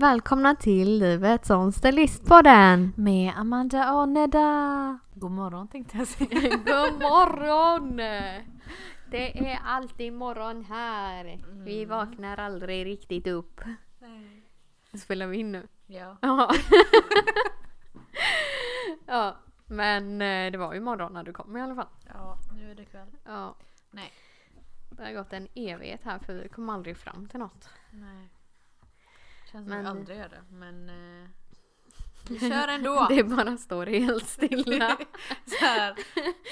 Välkomna till Livet som stylistpodden! Med Amanda och Nedda. God morgon tänkte jag säga. God morgon! Det är alltid morgon här. Vi vaknar aldrig riktigt upp. Spelar vi in nu? Ja. Ja. ja, men eh, det var ju morgon när du kom i alla fall. ja, nu är det kväll. Ja. Nej. Det har gått en evighet här för vi kom aldrig fram till något. Nej. Känns som Men- vi aldrig gör det, men eh, vi kör ändå. Det bara står helt stilla. Så här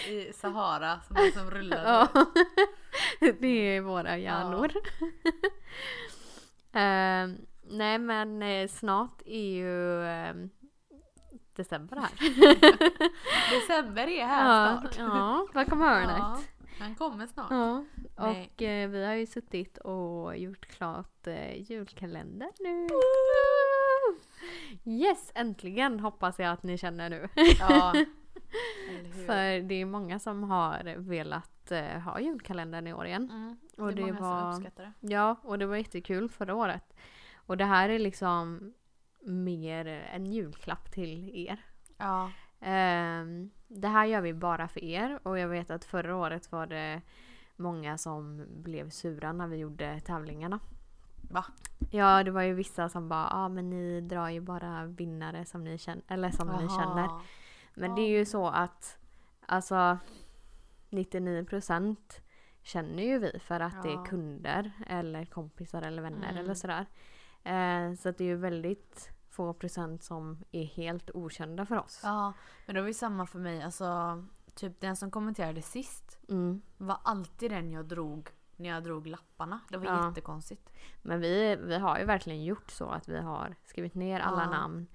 i Sahara som liksom rullar. Ja. Det är våra hjärnor. Ehm, nej men eh, snart är ju ehm, december här. December är här ja, snart. ja, bakom hörnet. Ja, han kommer snart. Ja. Och eh, vi har ju suttit och gjort klart eh, julkalender nu. Yes, äntligen hoppas jag att ni känner nu. Ja. För det är många som har velat eh, ha julkalendern i år igen. Mm, det Och det många var- som uppskattar det. Ja, och det var jättekul förra året. Och det här är liksom mer en julklapp till er. Ja. Ehm, det här gör vi bara för er och jag vet att förra året var det många som blev sura när vi gjorde tävlingarna. Va? Ja, det var ju vissa som bara ja ah, men ni drar ju bara vinnare som ni känner, eller som ni känner. Men det är ju så att alltså 99% känner ju vi för att det är Ja. kunder eller kompisar eller vänner Mm. eller sådär. Eh, så att det är ju väldigt få procent som är helt okända för oss. Ja, men det var ju samma för mig. Alltså, typ den som kommenterade sist Mm. var alltid den jag drog när jag drog lapparna. Det var Ja. jättekonstigt. Men vi, vi har ju verkligen gjort så att vi har skrivit ner alla Ja. namn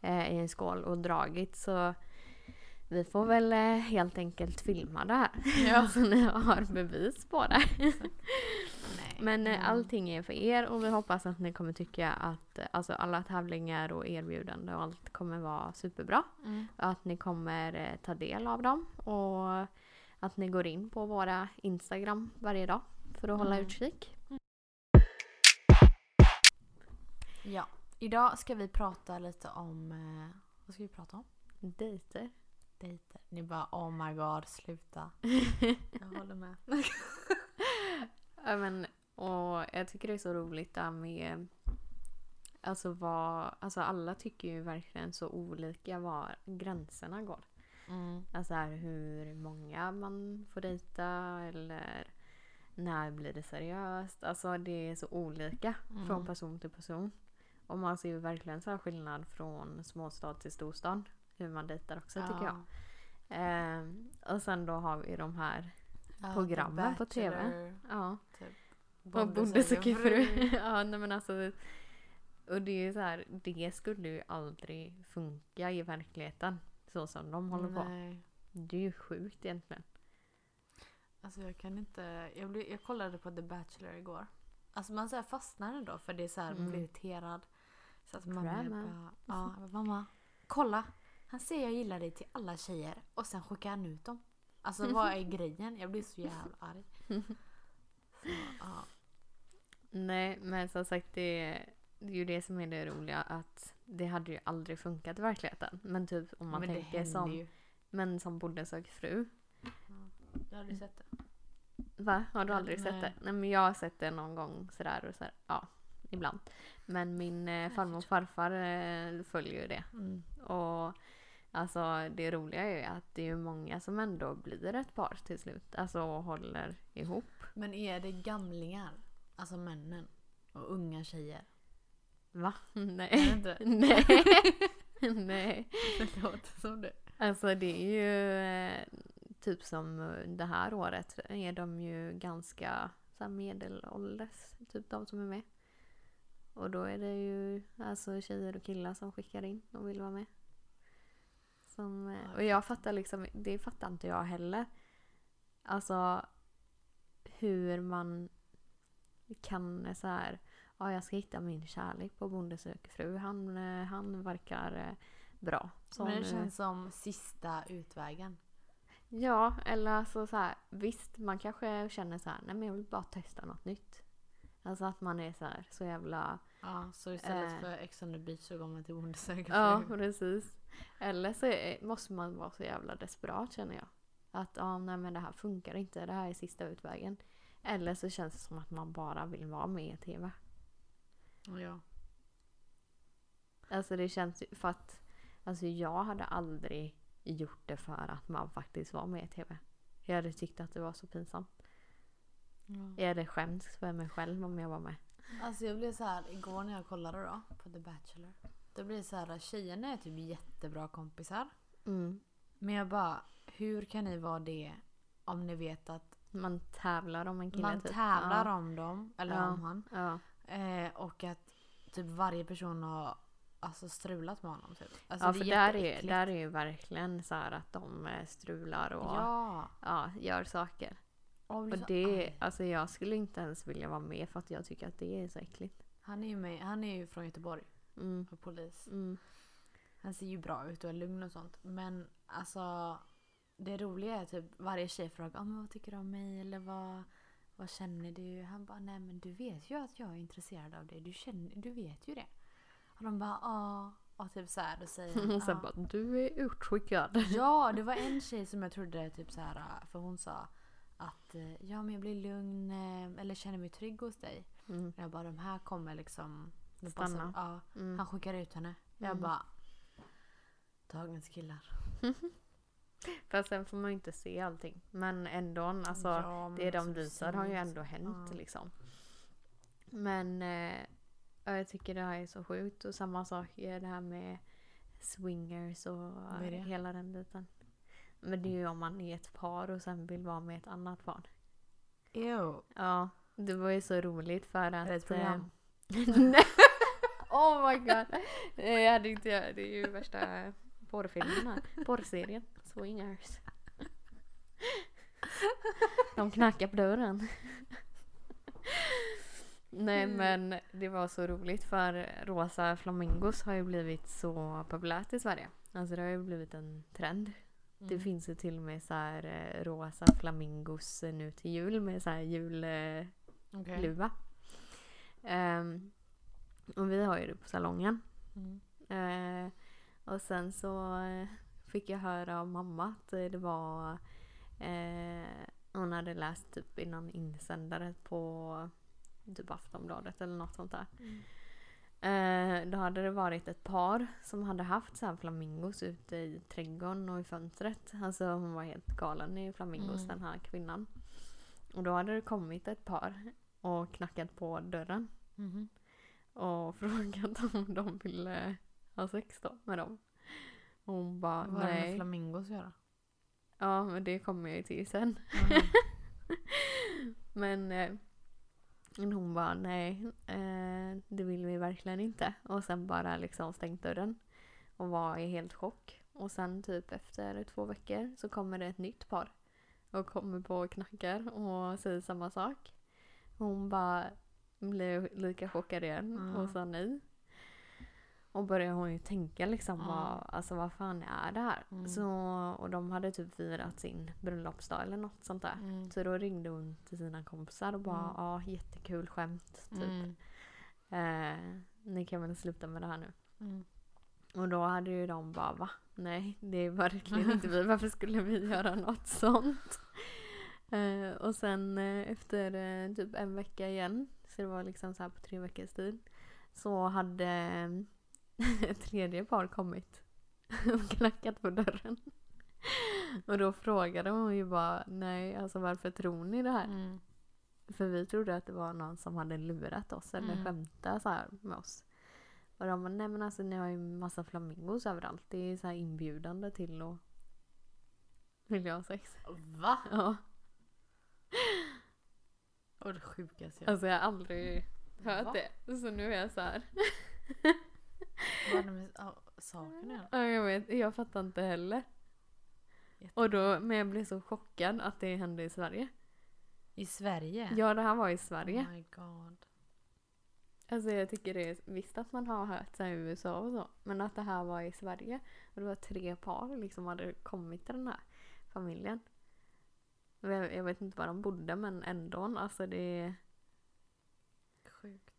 eh, i en skål och dragit så vi får väl eh, helt enkelt filma det här. Ja. så ni har bevis på det. Men Mm. allting är för er och vi hoppas att ni kommer tycka att eh, alltså, alla tävlingar och erbjudanden och allt kommer vara superbra. Mm. Och att ni kommer eh, ta del av dem och att ni går in på våra Instagram varje dag för att hålla Mm. utkik. Ja. Idag ska vi prata lite om... Vad ska vi prata om? Dejter. Dejter. Ni bara oh my god, sluta. Jag håller med. Men, och jag tycker det är så roligt där med Alltså vad, alltså alla tycker ju verkligen så olika var gränserna går. Mm. Alltså här, hur många man får dejta eller när blir det seriöst. Alltså det är så olika Mm. från person till person. Och man ser ju verkligen så här skillnad från småstad till storstad. Hur man dejtar också tycker jag. Ehm, och sen då har vi de här, Ja, Programmen på TV. Ja. Typ. Och Bonde söker fru. ja nej men alltså. Och det är ju så här, det skulle ju aldrig funka i verkligheten. Så som de håller på. Nej. Det är ju sjukt egentligen. Alltså jag kan inte. Jag, blev, jag kollade på The Bachelor igår. Alltså man så här fastnar ändå för det är så här, man Mm. blir irriterad. Så att mamma bara, ja, bara, mamma, kolla. Han säger jag gillar dig till alla tjejer och sen skickar han ut dem. Alltså vad är grejen? Jag blir så jävla arg. Så, ja. Nej men som sagt det, det är ju det som är det roliga att det hade ju aldrig funkat i verkligheten. Men typ om man Men tänker som, ju. men som Bonde söker fru. Jag har aldrig sett det. Va? Har du aldrig nej. sett det? Nej men jag har sett det någon gång sådär och sådär. Ja, ibland. Men min eh, farmor och farfar eh, följer ju det. Mm. Och alltså det roliga är ju att det är många som ändå blir ett par till slut. Alltså och håller ihop. Men är det gamlingar? Alltså männen? Och unga tjejer? Va? Nej. inte? Nej. Nej. Det låter som det. Alltså det är ju eh, typ som eh, det här året är de ju ganska så här, medelålders. Typ de som är med. Och då är det ju alltså tjejer och killar som skickar in och vill vara med. Som, eh, och jag fattar liksom, det fattar inte jag heller. Alltså hur man kan så här, ja jag ska hitta min kärlek på Bonde söker fru. Han, eh, han verkar eh, bra. Så Men det nu- känns som sista utvägen. Ja, eller alltså så här, visst man kanske känner så här, nej men jag vill bara testa något nytt. Alltså att man är så här så jävla... Ja, så istället Eh. för Ex on the beach så går man till bondesäker Ja, precis. Eller så är, måste man vara så jävla desperat känner jag. Att ja, nej men det här funkar inte, det här är sista utvägen. Eller så känns det som att man bara vill vara med i TV. Ja. Alltså det känns ju för att alltså jag hade aldrig gjort det för att man faktiskt var med i TV. Jag hade tyckt att det var så pinsamt. ja. Jag hade skämts för mig själv om jag var med. Alltså jag blev så här igår när jag kollade då på The Bachelor. Då blev det så här tjejerna är typ jättebra kompisar. Mm. Men jag bara, hur kan ni vara det om ni vet att Man tävlar om en kille man typ. tävlar ja. om dem, eller Ja. om han. Ja. Eh, och att typ varje person har alltså, strulat med honom. Typ. Alltså, ja, det för är där är, där är ju verkligen så här att de eh, strular och ja. Gör saker. Blir Och det, alltså jag skulle inte ens vilja vara med för att jag tycker att det är så äckligt. han, är ju med, han är ju från Göteborg, Mm. och polis. Mm. Han ser ju bra ut och är lugn och sånt. Men alltså det roliga är typ varje tjej frågar ah, men vad tycker du om mig eller vad, vad känner du? Han bara nej men du vet ju att jag är intresserad av dig. Du, känner, du vet ju det. Och de bara ja. Och typ så här då säger Och sen bara, du är utskickad. Ja, det var en tjej som jag trodde typ så här för hon sa att ja men jag blir lugn eh, eller känner mig trygg hos dig. Mm. Jag bara de här kommer liksom Stanna. passar- Ja, Mm. han skickar ut henne. Jag Mm. bara dagens killar. Fast sen får man ju inte se allting. Men ändå, alltså Ja, men det de alltså, visar har ju ändå hänt ja. liksom. Men eh, ja, jag tycker det här är så sjukt. Och samma sak är det här med swingers och hela den biten. Men det är ju om man är ett par och sen vill vara med ett annat par. Ew. Ja, det var ju så roligt för att... Är det ett program? eh, oh my god. Nej, Jag hade inte det är ju värsta porrfilmen här. Porrserien. Swingers. De knackar på dörren. Nej Mm. men det var så roligt för rosa flamingos har ju blivit så populärt i Sverige. Alltså det har ju blivit en trend. Det Mm. finns ju till och med så här eh, rosa flamingos eh, nu till jul med så här julluva. Okej. Ehm, och vi har ju det på salongen. Mm. Eh, och sen så eh, fick jag höra av mamma att det var eh, hon hade läst typ i någon insändare på typ Aftonbladet eller något sånt där. Mm. Eh, då hade det varit ett par som hade haft så här flamingos ute i trädgården och i fönstret. Alltså hon var helt galen i flamingos Mm. den här kvinnan. Och då hade det kommit ett par och knackat på dörren Mhm. och frågat om de ville ha sex då med dem. Och hon bara Vad har det med nej. flamingos att göra? Ja men det kommer jag ju till sen. Mm. Men eh, hon bara nej, eh, det vill vi verkligen inte. Och sen bara liksom stängt dörren. Och var i helt chock. Och sen typ efter två veckor så kommer det ett nytt par. Och kommer på och knackar och säger samma sak. Hon bara blev lika chockad igen Mm. och sa nej. Och började hon ju tänka liksom Ja. vad, alltså vad fan är det här? Mm. Så, och de hade typ firat sin bröllopsdag eller något sånt där. Mm. Så då ringde hon till sina kompisar och bara Mm. ja jättekul skämt typ. Mm. Eh, ni kan väl sluta med det här nu. Mm. Och då hade ju de bara va? Nej det är verkligen inte vi. Varför skulle vi göra något sånt? Eh, och sen eh, efter eh, typ en vecka igen. Så det var liksom så här på tre veckors tid. Så hade ett tredje par kommit. och knackat på dörren. och då frågade hon ju bara nej alltså varför tror ni det här? Mm. För vi trodde att det var någon som hade lurat oss eller Mm. skämtat så här med oss. Och de bara, nej men alltså ni har ju massa flamingos överallt. Det är så inbjudande till att vilja ha sex. Va? Ja. Och det sjukaste jag Alltså jag har aldrig hört Va? det. Så nu är jag så här. Vad har det med saken att? Ja, jag vet, jag fattar inte heller. Och då, men jag blev så chockad att det hände i Sverige. I Sverige? Ja, det här var i Sverige. Oh my god. Alltså jag tycker det är visst att man har hört så i USA och så. Men att det här var i Sverige. Och det var tre par liksom hade kommit till den här familjen. Jag, jag vet inte var de bodde men ändå. Alltså det... sjukt.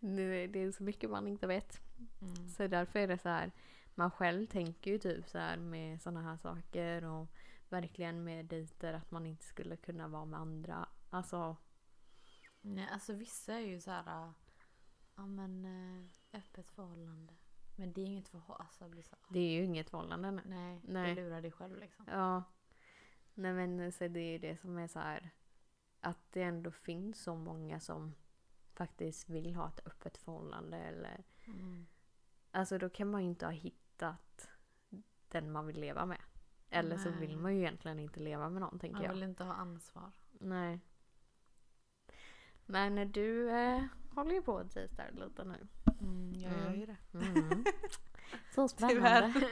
Nej, Det, är så mycket man inte vet. mm. Så därför är det så här. Man själv tänker ju typ så här med sådana här saker och verkligen med dejter att man inte skulle kunna vara med andra. Alltså, Nej, alltså vissa är ju så här. Ja men äh, öppet förhållande. Men det är inget förhållande. Alltså, blir så, det är ju inget förhållande. nu. nej, Nej. du lurar dig själv liksom. Ja. Nej men så det är ju det som är så här. Att det ändå finns så många som faktiskt vill ha ett öppet förhållande eller Mm. Alltså då kan man ju inte ha hittat den man vill leva med. Eller så Nej. vill man ju egentligen inte leva med någon tänker Man jag. vill inte ha ansvar. Nej. Men du eh, håller ju på att dejta lite nu. Mm, jag gör Mm. ju det. Mm. Så spännande.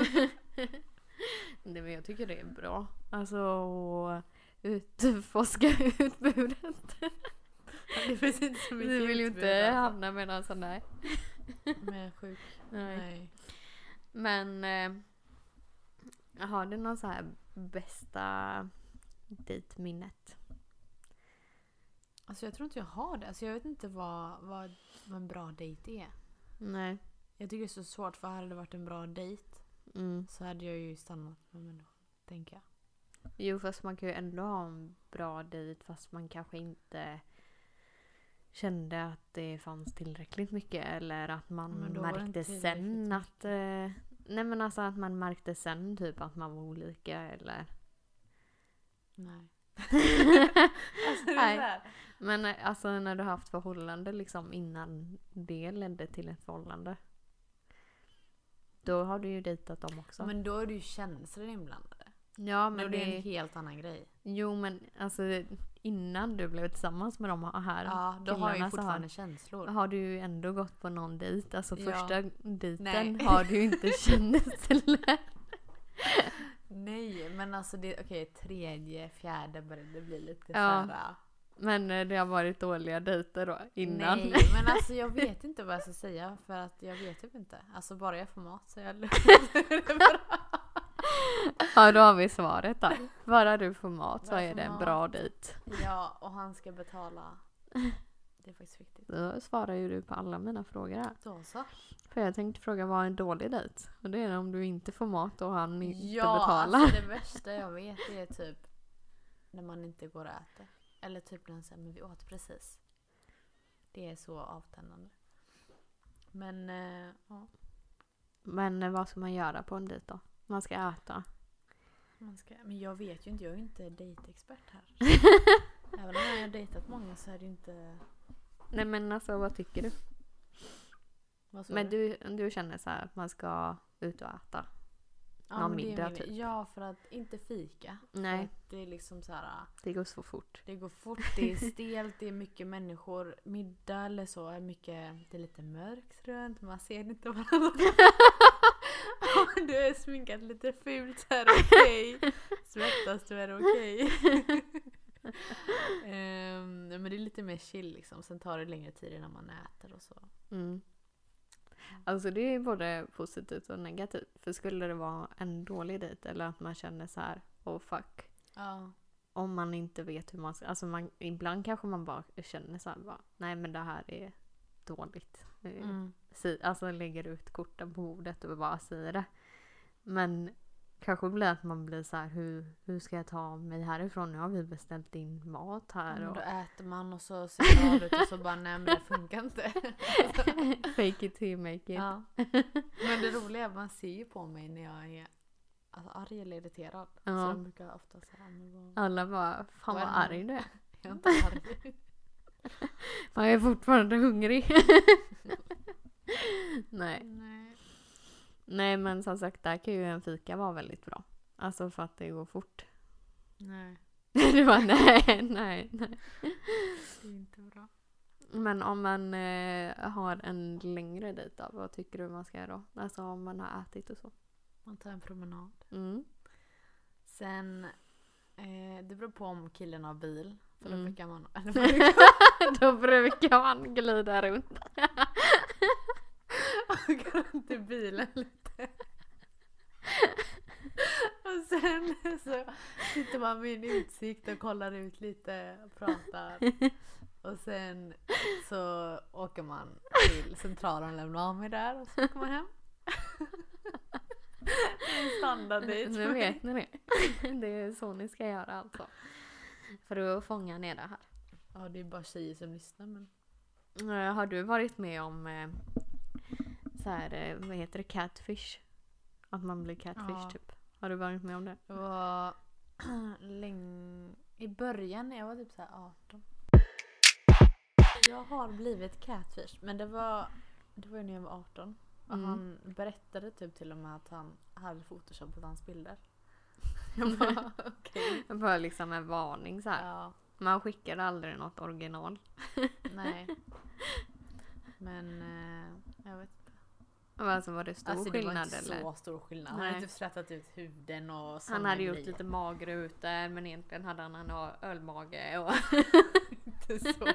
Nej men jag tycker det är bra. Alltså utforska utbudet. Det finns inte så mycket Du vill ju inte alltså. hamna med någon sån där. Med sjuk. Nej. Nej. Men eh, har du någon så här bästa dejtminnet? Alltså jag tror inte jag har det. Alltså jag vet inte vad, vad, vad en bra dejt är. Nej. Jag tycker det är så svårt för hade det varit en bra dejt Mm. så hade jag ju stannat med människan. Tänker jag. Jo fast man kan ju ändå ha en bra dejt fast man kanske inte kände att det fanns tillräckligt mycket eller att man då inte märkte sen att... Eh, nej men alltså att man märkte sen typ att man var olika eller... Nej. alltså Nej. Men eh, alltså när du haft förhållande liksom innan det ledde till ett förhållande. Då har du ju dejtat dem också. Men då är det ju känslor inblandade. ja Men men det är en helt annan grej. Jo men alltså innan du blev tillsammans med de här Ja, då har jag ju fortfarande känslor. har du ändå gått på någon dejt. Alltså Ja. första dejten Nej. har du ju inte känslor. Nej, men alltså det, okej tredje, fjärde började det bli lite Ja. såhär. Men eh, det har varit dåliga dejter då innan. Nej, men alltså jag vet inte vad jag ska säga för att jag vet typ inte. Alltså bara jag får mat så är jag. Ja då har vi svaret där. Bara du får mat så är det en mat. bra dejt. Ja, och han ska betala. Det är faktiskt viktigt. Då svarar ju du på alla mina frågor här. Då så. För jag tänkte fråga vad är en dålig dejt? Och det är om du inte får mat och han inte Ja, betalar. alltså det värsta jag vet är typ när man inte går och äter. Eller typ när han säger men vi åt precis. Det är så avtändande. Men eh, ja, Men eh, vad ska man göra på en dejt då? Man ska äta. Man ska, men jag vet ju inte, jag är ju inte dejtexpert här. Även om jag har dejtat många så är det ju inte... Nej men alltså vad tycker du? Vad Men du, du känner så här att man ska ut och äta? ja, någon middag typ. Ja, för att inte fika. Nej, det är liksom så här. det går så fort. Det går fort, det är stelt, det är mycket människor. Middag eller så är mycket, det är lite mörkt runt, man ser inte varandra. Du är sminkat lite fult så är det okej. Svettas du är det okej. Ehm, men det är lite mer chill liksom. Sen tar det längre tid innan man äter och så. Mm. Alltså det är både positivt och negativt. För skulle det vara en dålig dejt eller att man känner så här, oh fuck. Ja. Om man inte vet hur man ska, alltså man, ibland kanske man bara känner så här, bara, nej men det här är dåligt. Mm. Alltså lägger ut korten på bordet och bara säger det. Men kanske blir att man blir så här, hur, hur ska jag ta mig härifrån? Nu har vi beställt in mat här. Men Och då äter man och så ser bra ut och så bara nej men det funkar inte. fake it till you make it. Ja. Men det roliga är att man ser ju på mig när jag är alltså, arg eller irriterad. Ja. Så de brukar ofta säga men. Alla bara, fan vad arg du är. Jag är inte arg. Man är fortfarande hungrig. Nej. Nej. Nej men som sagt där kan ju en fika vara väldigt bra. Alltså för att det går fort. Nej, du bara nej, nej, nej. det är inte bra. Men om man eh, har en längre dejt då, vad tycker du man ska göra då? Alltså om man har ätit och så. Man tar en promenad. Mm. Sen, eh, det beror på om killen har bil. För då Mm. brukar man... då brukar man glida runt. Åka runt i bilen lite. Och sen så sitter man vid en utsikt och kollar ut lite och pratar. Och sen så åker man till centralen och lämnar av mig där och så åker man hem. Det är en standarddejt. Nu vet ni det. Det är så ni ska göra alltså. För att fånga ner det här. Ja det är bara tjejer som lyssnar men. Eh, Har du varit med om eh, så här, eh, vad heter det, catfish? Att man blir catfish Ja. typ. Har du varit med om det? Det var länge... I början när jag var typ så här 18. Jag har blivit catfish men det var, det var ju när jag var 18. Och Mm. han berättade typ till och med att han hade photoshopat hans bilder. Jag bara okej. För liksom en varning så här. Ja, Man skickar aldrig något original. nej. Men eh, jag vet inte. Alltså var det stor Alltså det var skillnad inte eller? så stor skillnad. Han Nej. hade typ slätat ut huden och Han hade gjort lite magrutor men egentligen hade han en ölmage och... Inte så.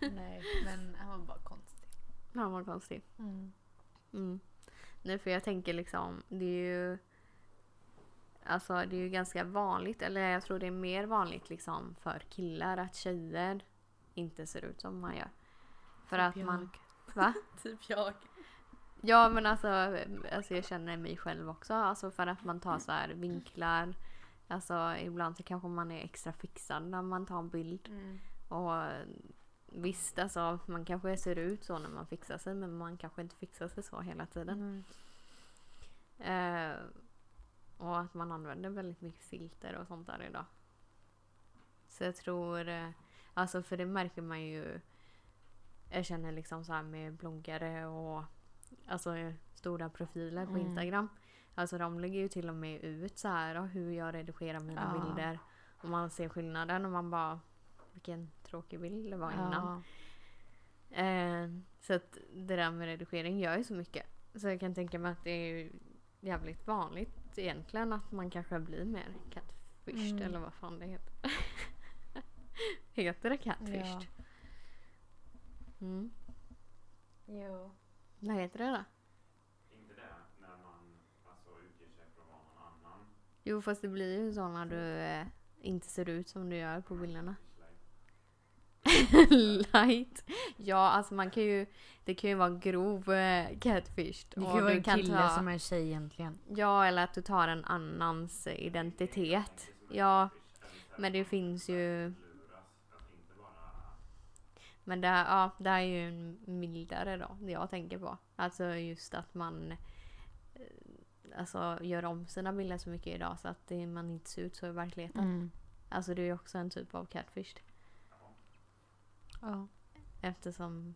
nej men han var bara konstig. Han var konstig. Mm. Mm. Nej för jag tänker liksom, det är ju... Alltså det är ju ganska vanligt, eller jag tror det är mer vanligt liksom för killar att tjejer inte ser ut som man gör. För att man... Va? Typ jag. Ja men alltså, alltså jag känner mig själv också. Alltså för att man tar så här vinklar. Alltså ibland så kanske man är extra fixad när man tar en bild. Mm. Och visst alltså man kanske ser ut så när man fixar sig men man kanske inte fixar sig så hela tiden. Mm. Eh, och att man använder väldigt mycket filter och sånt där idag. Så jag tror, eh, alltså för det märker man ju. Jag känner liksom så här med bloggare och alltså stora profiler på Mm. Instagram. Alltså de lägger ju till och med ut så här hur jag redigerar mina Ja. bilder. Och man ser skillnaden och man bara vilken tråkig bild det var innan. Ja. Eh, så att det där med redigering gör ju så mycket. Så jag kan tänka mig att det är ju jävligt vanligt egentligen att man kanske blir mer catfished Mm. eller vad fan det heter. heter det catfished? Ja. Mm. Jo. Vad heter det då? Inte det när man alltså utger sig för att vara någon annan. Jo fast det blir ju så när du eh, inte ser ut som du gör på bilderna. Light. Ja alltså man kan ju Det kan ju vara grov eh, catfished. Det och kan ju vara en kille ta- som är tjej egentligen. Ja, eller att du tar en annans identitet. Ja, men det finns ju... Men det, ja, det är ju en mildare då, det jag tänker på. Alltså just att man eh, alltså, gör om sina bilder så mycket idag så att det, man inte ser ut så i verkligheten. Mm. Alltså det är ju också en typ av catfish. Ja. Eftersom...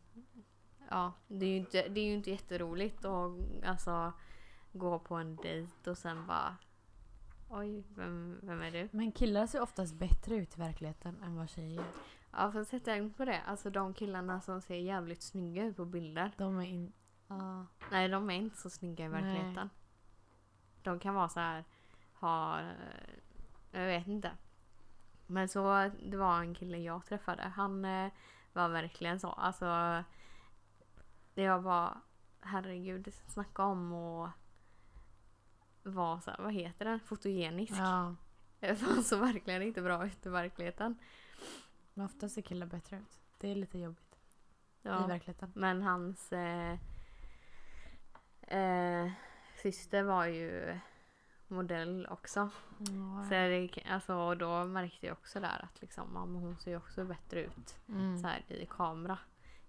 Ja, det är ju inte, det är ju inte jätteroligt att alltså, gå på en dejt och sen bara... Oj, vem, vem är du? Men killar ser oftast bättre ut i verkligheten än vad tjejer Ja, fast sätt tänkt på det. Alltså de killarna som ser jävligt snygga ut på bilder. De är in... Ja. Nej, de är inte så snygga i Nej. verkligheten. De kan vara så här... Ha... Jag vet inte. Men så, det var en kille jag träffade. Han eh, var verkligen så. Alltså... Det var bara... Herregud, snacka om och vara så här, vad heter det? Fotogenisk. ja. Det såg så verkligen inte bra ut i verkligheten. Men oftast ser killar bättre ut. Det är lite jobbigt i Ja. verkligheten. Men hans eh, eh, syster var ju modell också. Så det, alltså, och då märkte jag också där att liksom, ja, hon ser ju också bättre ut Mm. så här, i kamera.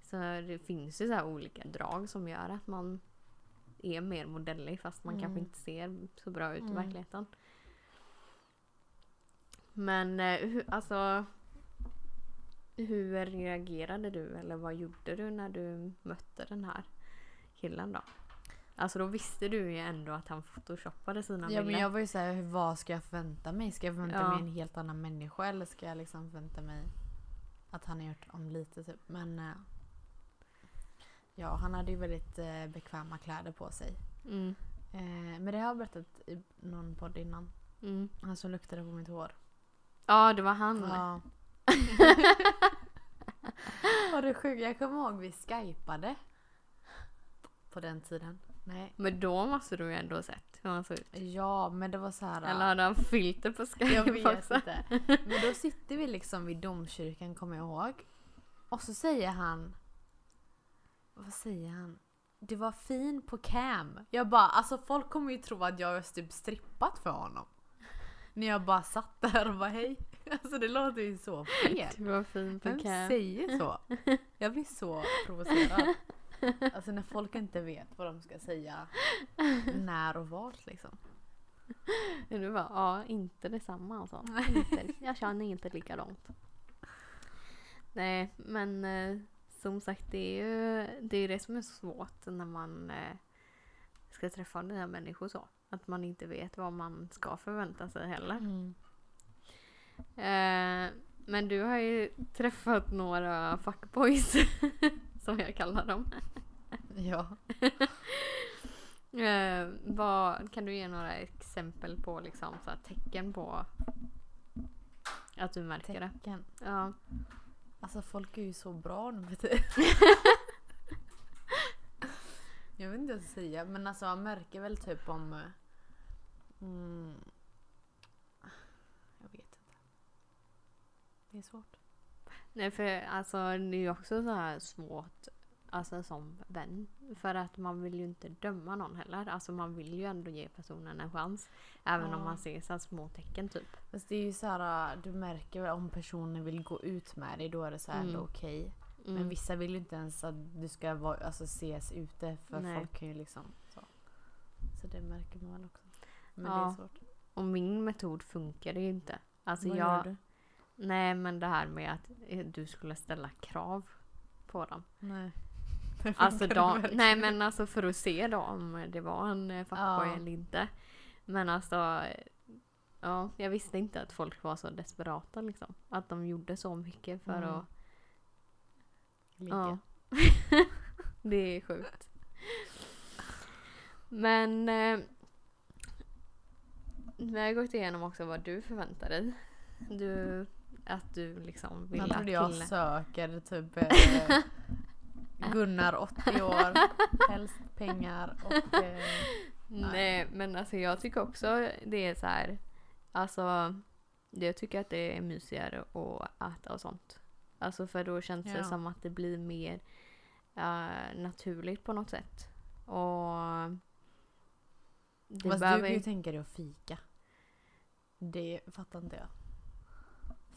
Så det finns ju så här olika drag som gör att man är mer modellig fast man Mm. kanske inte ser så bra ut i Mm. verkligheten. Men eh, alltså hur reagerade du eller vad gjorde du när du mötte den här killen då? Alltså då visste du ju ändå att han photoshoppade sina Ja bilder. men jag var ju såhär, vad ska jag förvänta mig? Ska jag förvänta Ja. mig en helt annan människa eller ska jag liksom förvänta mig att han har gjort om lite typ? Men eh, ja, han hade ju väldigt eh, bekväma kläder på sig. Mm, Eh, men det har jag berättat i någon podd innan. mm. Han som luktade på mitt hår. Ja, det var han. Ja. och det sjuka, jag kommer ihåg vi skypade. På den tiden. Nej. Men då måste du ju ändå ha sett hur han såg ut? Ja, men det var så här. Eller hade han filter på Jag Skype vet också? inte. Men då sitter vi liksom vid domkyrkan kommer jag ihåg. Och så säger han... Vad säger han? Det var fin på cam. Jag bara, alltså folk kommer ju tro att jag har typ strippat för honom. När jag bara satt där och bara hej. Alltså det låter ju så fel. Du var fin på Vem säger så? Jag blir så provocerad. Alltså när folk inte vet vad de ska säga när och vart liksom. Du bara, ja inte detsamma alltså. Inte, jag känner inte likadant. Nej men eh, som sagt det är ju det, är det som är svårt när man eh, ska träffa nya människor så. Att man inte vet vad man ska förvänta sig heller. Mm. Eh, men du har ju träffat några fuckboys. som jag kallar dem. Ja. Eh, vad, kan du ge några exempel på liksom, så tecken på att du märker det? Tecken. Ja. Alltså folk är ju så bra nu. Jag vet inte vad jag ska säga men alltså man märker väl typ om... eh, Mm, jag vet inte. Det är svårt. Nej för alltså det är ju också så här svårt alltså som vän. För att man vill ju inte döma någon heller. Alltså man vill ju ändå ge personen en chans. Även om Ja. man ser så små tecken typ. Fast det är ju så här, du märker väl om personen vill gå ut med dig då är det så här Mm. okej. Mm. Men vissa vill ju inte ens att du ska vara, alltså, ses ute för Nej. folk kan ju liksom så. Så det märker man också. Men det Ja. är svårt. Och min metod funkar ju inte. Alltså Vad jag... gör du? Nej men det här med att eh, du skulle ställa krav på dem. Nej. Alltså de, nej men alltså för att se då om det var en eh, fuckboy Ja. eller inte. Men alltså eh, Ja, jag visste inte att folk var så desperata liksom. Att de gjorde så mycket för Mm. att... Ligga. Ja. det är sjukt. Men eh, vi har gått igenom också vad du förväntar dig. Du, att du liksom vill att trodde jag killen... söker typ eh, Gunnar 80 år, helst pengar och eh, Nej men alltså jag tycker också det är så här. Alltså jag tycker att det är mysigare att äta och sånt. Alltså för då känns det Ja. som att det blir mer eh, naturligt på något sätt. Och det Fast du behöver kan ju tänka dig att fika. Det fattar inte jag.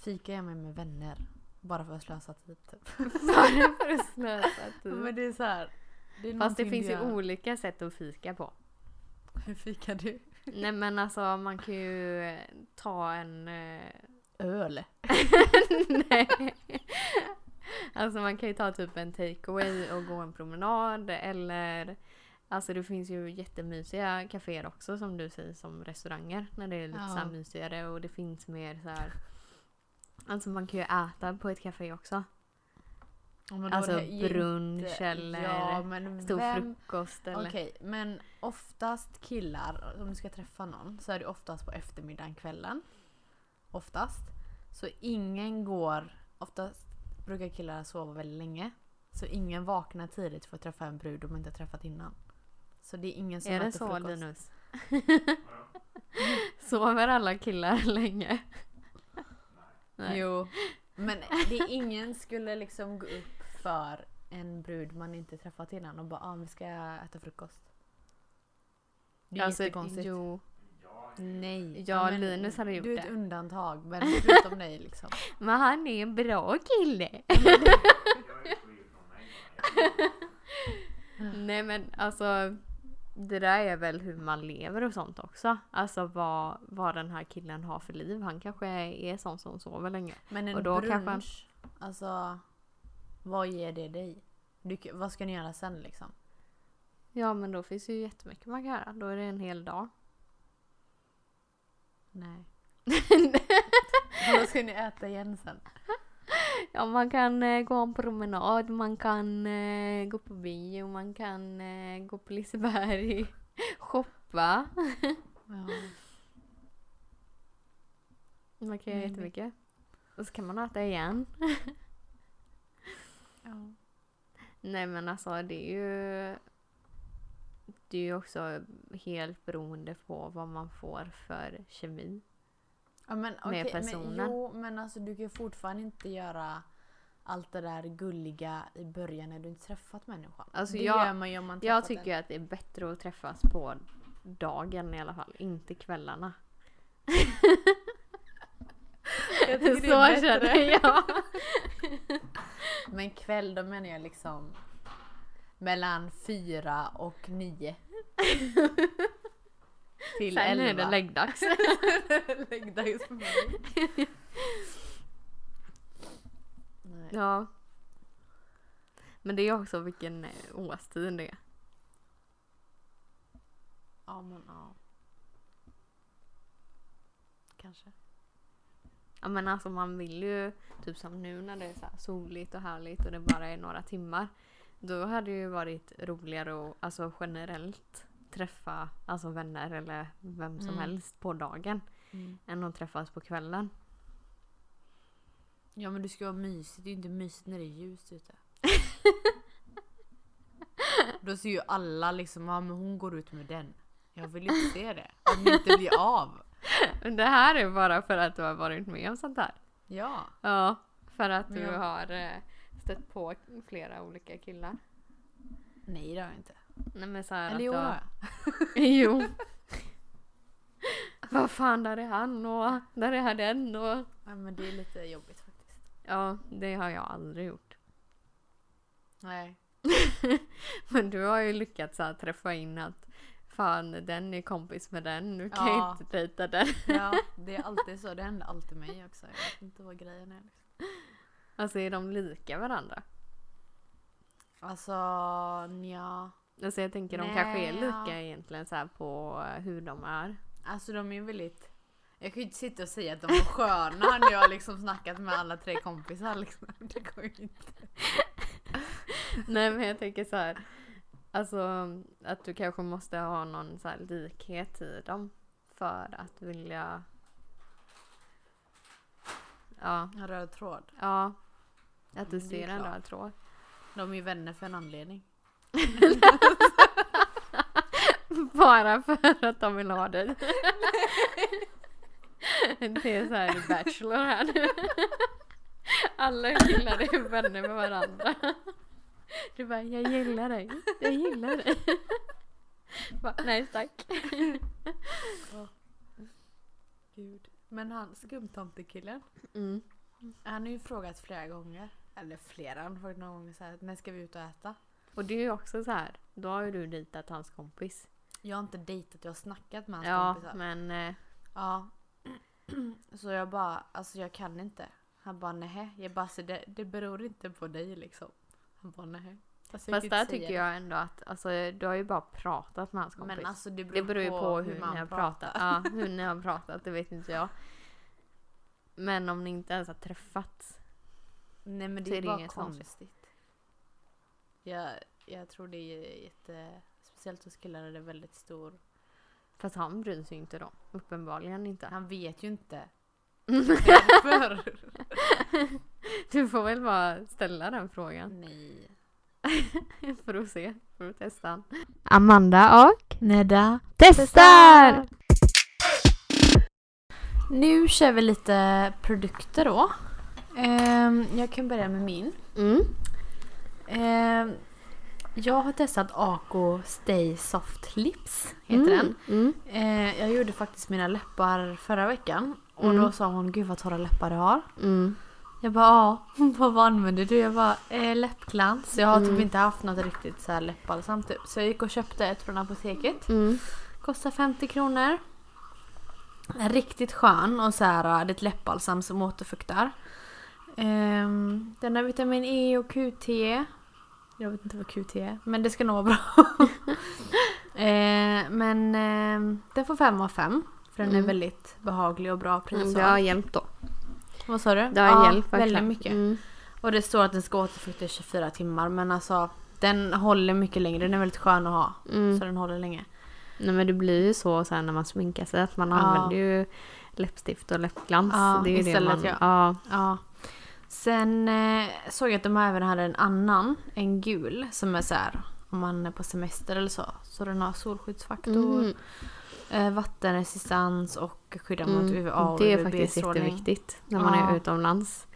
Fika jag med med vänner. Bara för att slösa tid typ. bara för att slösa tid. Men det är så här. Det är Fast det finns ju gör. olika sätt att fika på. Hur fikar du? Nej men alltså man kan ju ta en eh, Öl. Nej. Alltså man kan ju ta typ en takeaway och gå en promenad eller Alltså det finns ju jättemysiga kaféer också som du säger som restauranger när det är lite Ja. så mysigare och det finns mer så här Alltså man kan ju äta på ett café också. Ja, Alltså är det inte- brunch eller Ja stor vem... frukost eller Okej men oftast killar, om du ska träffa någon så är det oftast på eftermiddagen, kvällen. Oftast. Så ingen går, oftast brukar killar sova väldigt länge. Så ingen vaknar tidigt för att träffa en brud de inte har träffat innan. Så det är ingen som Är det äter så frukost. Linus? Sover alla killar länge? Nej. Jo. Men det är ingen skulle liksom gå upp för en brud man inte träffat innan och bara ah, vi ska äta frukost. Det är Alltså, jättekonstigt. Jo. Nej. Ja, men Linus hade gjort Du är ett det. undantag men förutom dig liksom. Men han är en bra kille. Nej men alltså det där är väl hur man lever och sånt också. Alltså vad, vad den här killen har för liv. Han kanske är sån som sover länge. Men en Och då brunch, kanske han- alltså vad ger det dig? Du, vad ska ni göra sen liksom? Ja men då finns det ju jättemycket man kan göra. Då är det en hel dag. Nej. vad ska ni äta igen sen? Ja man kan eh, gå en promenad, man kan eh, gå på bio, man kan eh, gå på Liseberg, shoppa. Ja. Man kan göra Nej, jättemycket. Och så kan man äta igen. Nej men alltså det är ju... det är ju också helt beroende på vad man får för kemi. Ja, men, med okej, Men, personen. jo, men alltså du kan fortfarande inte göra allt det där gulliga i början när du inte träffat människan. Alltså, det jag- gör man ju om man Jag tycker den. att det är bättre att träffas på dagen i alla fall, inte kvällarna. Jag tycker det Så är bättre. känner jag. Men kväll då menar jag liksom mellan fyra och nio. Till Sen är det elva. läggdags. Läggdags för mig. Nej. ja. Men det är också vilken eh, årstid det är. Ja men ja. Kanske. Ja men alltså man vill ju, typ som nu när det är så soligt och härligt och det bara är några timmar. Då hade det ju varit roligare att alltså generellt träffa alltså vänner eller vem som Mm. helst på dagen. Än att träffas på kvällen. Ja men det ska vara mysigt. Det är ju inte mysigt när det är ljust ute. Då ser ju alla liksom, ja men hon går ut med den. Jag vill inte se det. Om det inte blir av. Men det här är bara för att du har varit med om sånt här. Ja. Ja, för att du Ja. har eh, stött på flera olika killar. Nej det har jag inte. Nej men så här Eller att jo jag. Jo. Vad fan, där är han och där är den och... Ja, men det är lite jobbigt faktiskt. Ja, det har jag aldrig gjort. Nej. Men du har ju lyckats så här, träffa in att fan den är kompis med den, nu kan Ja. inte dejta den. Ja, det är alltid så. Det händer alltid mig också. Jag vet inte vad grejen är. Liksom. Alltså är de lika varandra? Alltså, ja. Alltså jag tänker de Nej, kanske är ja. lika egentligen så här på hur de är. Alltså de är väldigt... Jag kan ju inte sitta och säga att de är sköna när jag har liksom snackat med alla tre kompisar. Liksom. Det går ju inte. Nej men jag tänker så här. Alltså att du kanske måste ha någon så här likhet i dem. För att vilja... Ja, En röd tråd. ja. Att du Mm, ser en röd tråd. De är ju vänner för en anledning. Bara för att de vill ha dig. Det är så här The Bachelor här nu. Alla killar är vänner med varandra. Du bara, jag gillar dig. Jag gillar dig. Bara, Nej tack. Gud. Men han skumtomtekillen. Mm. Han har ju frågat flera gånger. Eller flera, han har frågat några gånger så här, när ska vi ut och äta? Och det är ju också så här. Då har ju du dejtat hans kompis. Jag har inte dejtat, jag har snackat med hans Ja, kompisar. men eh, Ja. Så jag bara, alltså jag kan inte. Han bara nej. Jag bara, så det, det beror inte på dig liksom. Han bara nej. Alltså, fast där tycker jag ändå att alltså, du har ju bara pratat med hans det. kompis. Men alltså det beror, det beror ju på, hur, man ni har pratat. Ja, hur ni har pratat, det vet inte jag. Men om ni inte ens har träffats. Nej men det är det bara konstigt. Jag, jag tror det är jätte... Speciellt hos killar är det väldigt stor... Fast han bryr sig inte då. Uppenbarligen inte. Han vet ju inte. Därför. Du får väl bara ställa den frågan. Nej. För att se. För att testa. Amanda och Nedda. testar! Nu kör vi lite produkter då. Ehm, jag kan börja med min. Mm. Ehm, jag har testat Ako Stay Soft Lips. Heter den. Mm. Eh, jag gjorde faktiskt mina läppar förra veckan. Och Mm. då sa hon gud vad torra läppar du har. Mm. Jag bara ja, vad använder du? Jag bara eh, läppglans. Jag har Mm. typ inte haft något riktigt så här läppbalsam typ. Så jag gick och köpte ett från apoteket. Mm. Kostar 50 kronor. Riktigt skön och så här, det är ett läppbalsam som återfuktar. Ehm, den har vitamin E och QT. Jag vet inte vad QT är, men det ska nog vara bra. Ehm, men ehm, den får 5 av 5. För den är Mm. väldigt behaglig och bra pris. Mm, det har hjälpt då. Vad sa du? Det har hjälpt väldigt verkligen. mycket. Mm. Och det står att den ska återfukta i 24 timmar men alltså den håller mycket längre. Den är väldigt skön att ha. Mm. Så den håller länge. Nej men det blir ju så sen när man sminkar sig att man Ja. använder ju läppstift och läppglans. Ja, det är ju det istället, man... ja. Ja. Sen eh, såg jag att de även hade en annan, en gul, som är så här om man är på semester eller så. Så den har solskyddsfaktor, Mm. eh, vattenresistans och skyddar mot Mm. UVA och Det är faktiskt UVB-strålning. jätteviktigt när man Ja. är utomlands.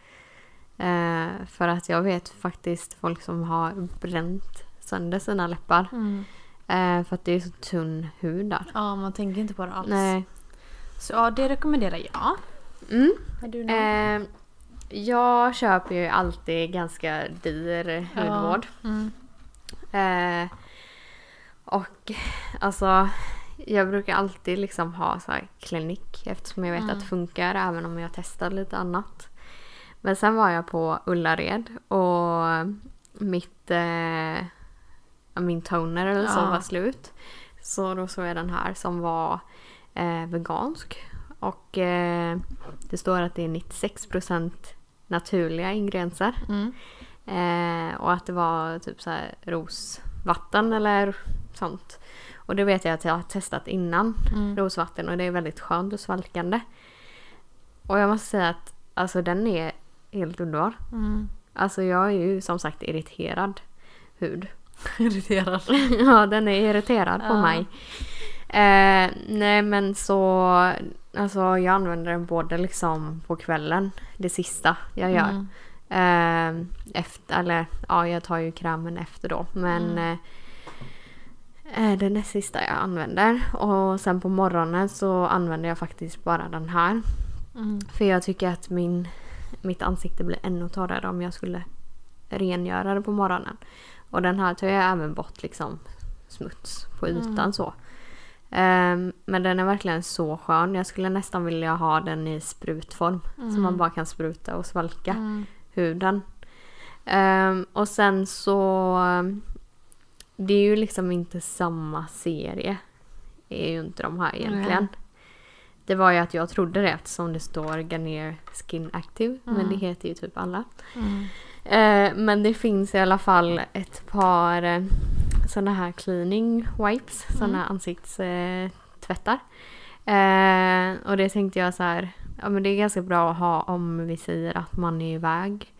Eh, för att jag vet faktiskt folk som har bränt sönder sina läppar. Mm. Eh, för att det är så tunn hud där. Ja, man tänker inte på det alls. Nej. Så ja, det rekommenderar jag. Mm. Har du någon? Jag köper ju alltid ganska dyr hudvård. Mm. Eh, och alltså jag brukar alltid liksom ha så här klinik eftersom jag vet Mm. att det funkar även om jag testar lite annat. Men sen var jag på Ullared och mitt eh, ja, min toner eller så Ja. var slut. Så då såg jag den här som var eh, vegansk. Och eh, det står att det är 96% naturliga ingredienser. Mm. Eh, och att det var typ så rosvatten eller sånt. Och det vet jag att jag har testat innan. Mm. Rosvatten och det är väldigt skönt och svalkande. Och jag måste säga att alltså den är helt underbar. Mm. Alltså jag är ju som sagt irriterad hud. Irriterad. ja den är irriterad på mig. Eh, nej men så alltså jag använder den både liksom på kvällen, det sista jag gör. Mm. Eh, efter, eller ja, jag tar ju krämen efter då. Men Mm. eh, eh, är det sista jag använder. Och sen på morgonen så använder jag faktiskt bara den här. Mm. För jag tycker att min, mitt ansikte blir ännu torrare om jag skulle rengöra det på morgonen. Och den här tar jag även bort liksom smuts på ytan Mm. så. Ehm, men den är verkligen så skön. Jag skulle nästan vilja ha den i sprutform. Så man bara kan spruta och svalka Mm. huden. Ehm, och sen så... Det är ju liksom inte samma serie. Det är ju inte de här egentligen. Det var ju att jag trodde det eftersom det står Garnier Skin Active. Men Mm. det heter ju typ alla. Mm. Eh, men det finns i alla fall ett par sådana här cleaning wipes. Sådana Mm. ansiktstvättar. Eh, och det tänkte jag så här. Ja men det är ganska bra att ha om vi säger att man är iväg.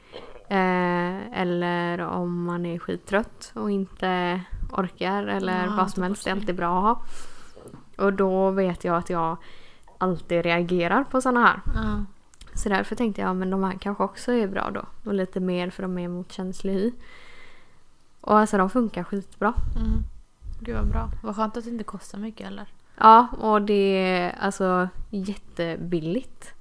Eh, eller om man är skittrött och inte orkar eller Ja, vad ta som helst. Det är alltid bra att ha. Och då vet jag att jag alltid reagerar på sådana här. Ja. Så därför tänkte jag men de här kanske också är bra då. Och lite mer för de är mot känslig hy. Och alltså de funkar skitbra. Mm. Gud vad bra. Vad skönt att det inte kostar mycket eller? Ja och det är alltså jättebilligt.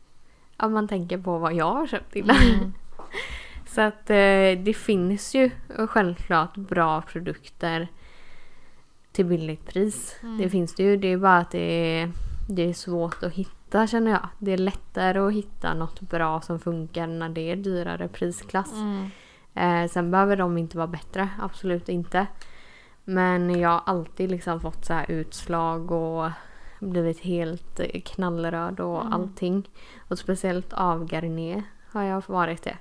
Om man tänker på vad jag har köpt innan. Mm. Så att eh, det finns ju självklart bra produkter till billigt pris. Mm. Det finns det ju. Det är bara att det är, det är svårt att hitta känner jag. Det är lättare att hitta något bra som funkar när det är dyrare prisklass. Mm. Eh, sen behöver de inte vara bättre, absolut inte. Men jag har alltid liksom fått så här utslag och blivit helt knallröd och Mm. allting. Och speciellt av Garnier har jag varit det.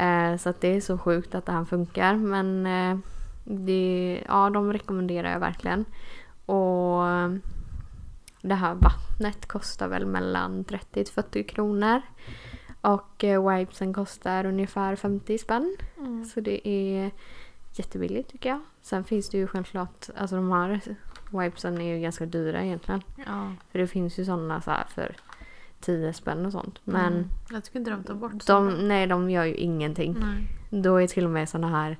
Eh, så det är så sjukt att det här funkar. Men eh, det, ja, de rekommenderar jag verkligen. Och det här vattnet kostar väl mellan 30 till 40 kronor. Och eh, wipesen kostar ungefär 50 spänn. Mm. Så det är jättebilligt tycker jag. Sen finns det ju självklart, alltså de här wipesen är ju ganska dyra egentligen. Ja. För det finns ju sådana så här för 10 spänn och sånt. Men Mm. Jag tycker inte de tar bort de, sådana. nej, de gör ju ingenting. Nej. Då är till och med såna här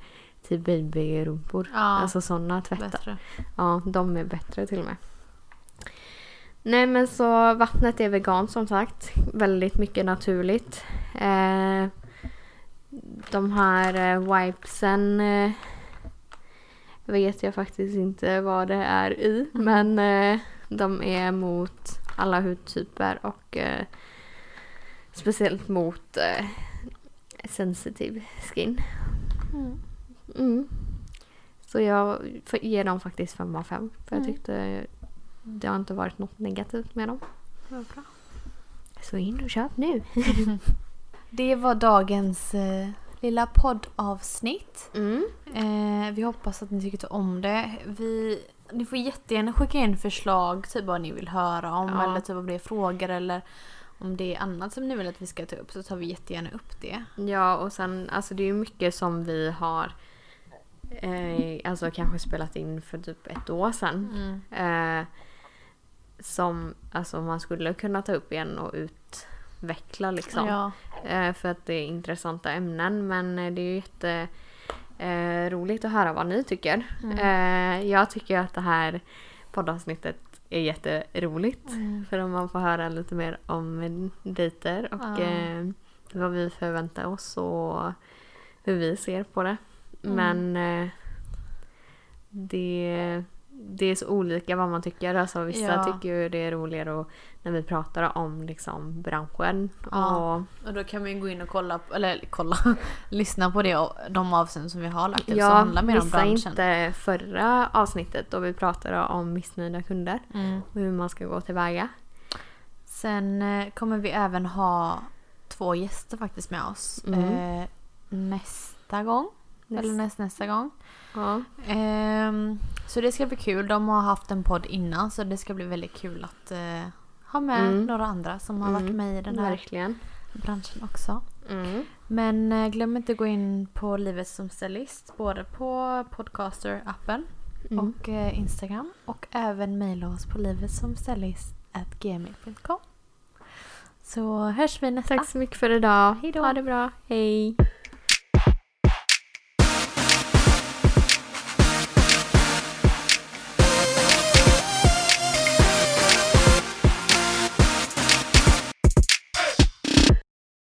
typ babyrumpor. Ja, Alltså sådana tvättar. bättre. Ja, de är bättre till och med. Nej men så vattnet är vegan som sagt. Väldigt mycket naturligt. Eh, de här eh, wipesen eh, vet jag faktiskt inte vad det är i. Men eh, de är mot alla hudtyper och eh, speciellt mot eh, sensitive skin. Mm. Mm. Så jag ger dem faktiskt 5 av 5. För jag Mm. tyckte det har inte varit något negativt med dem. Vad bra. Så in och köp nu. Det var dagens eh, lilla poddavsnitt. Mm. Eh, vi hoppas att ni tyckte om det. Vi, ni får jättegärna skicka in förslag, typ vad ni vill höra om Ja. eller typ om det är frågor eller om det är annat som ni vill att vi ska ta upp så tar vi jättegärna upp det. Ja och sen alltså det är ju mycket som vi har eh, alltså kanske spelat in för typ ett år sedan. Mm. Eh, som alltså, man skulle kunna ta upp igen och utveckla liksom. Ja. Eh, för att det är intressanta ämnen men eh, det är ju jätte eh, roligt att höra vad ni tycker. Mm. Eh, jag tycker att det här poddavsnittet är jätteroligt. Mm. För om man får höra lite mer om dejter och eh, vad vi förväntar oss och hur vi ser på det. Mm. Men eh, det, det är så olika vad man tycker. Alltså, vissa Ja. tycker ju det är roligare och, när vi pratar om liksom, branschen. Ja. Och, Och då kan vi gå in och kolla, eller kolla, lyssna på det, och de avsnitt som vi har lagt upp som jag handlar mer om branschen. inte förra avsnittet då vi pratade om missnöjda kunder Mm. och hur man ska gå tillväga. Sen eh, kommer vi även ha två gäster faktiskt med oss Mm. eh, nästa gång. Eller näst, nästa gång. Ja. Ehm, så det ska bli kul. De har haft en podd innan så det ska bli väldigt kul att eh, ha med Mm. några andra som har varit Mm, med i den här Verkligen. branschen också. Mm. Men eh, glöm inte att gå in på Livet som stylist både på Podcaster-appen Mm. och eh, Instagram och även mejla oss på livetsomstylist.gmail.com Så hörs vi nästa. Tack så mycket för idag. Hej då. Ha det bra. Hej.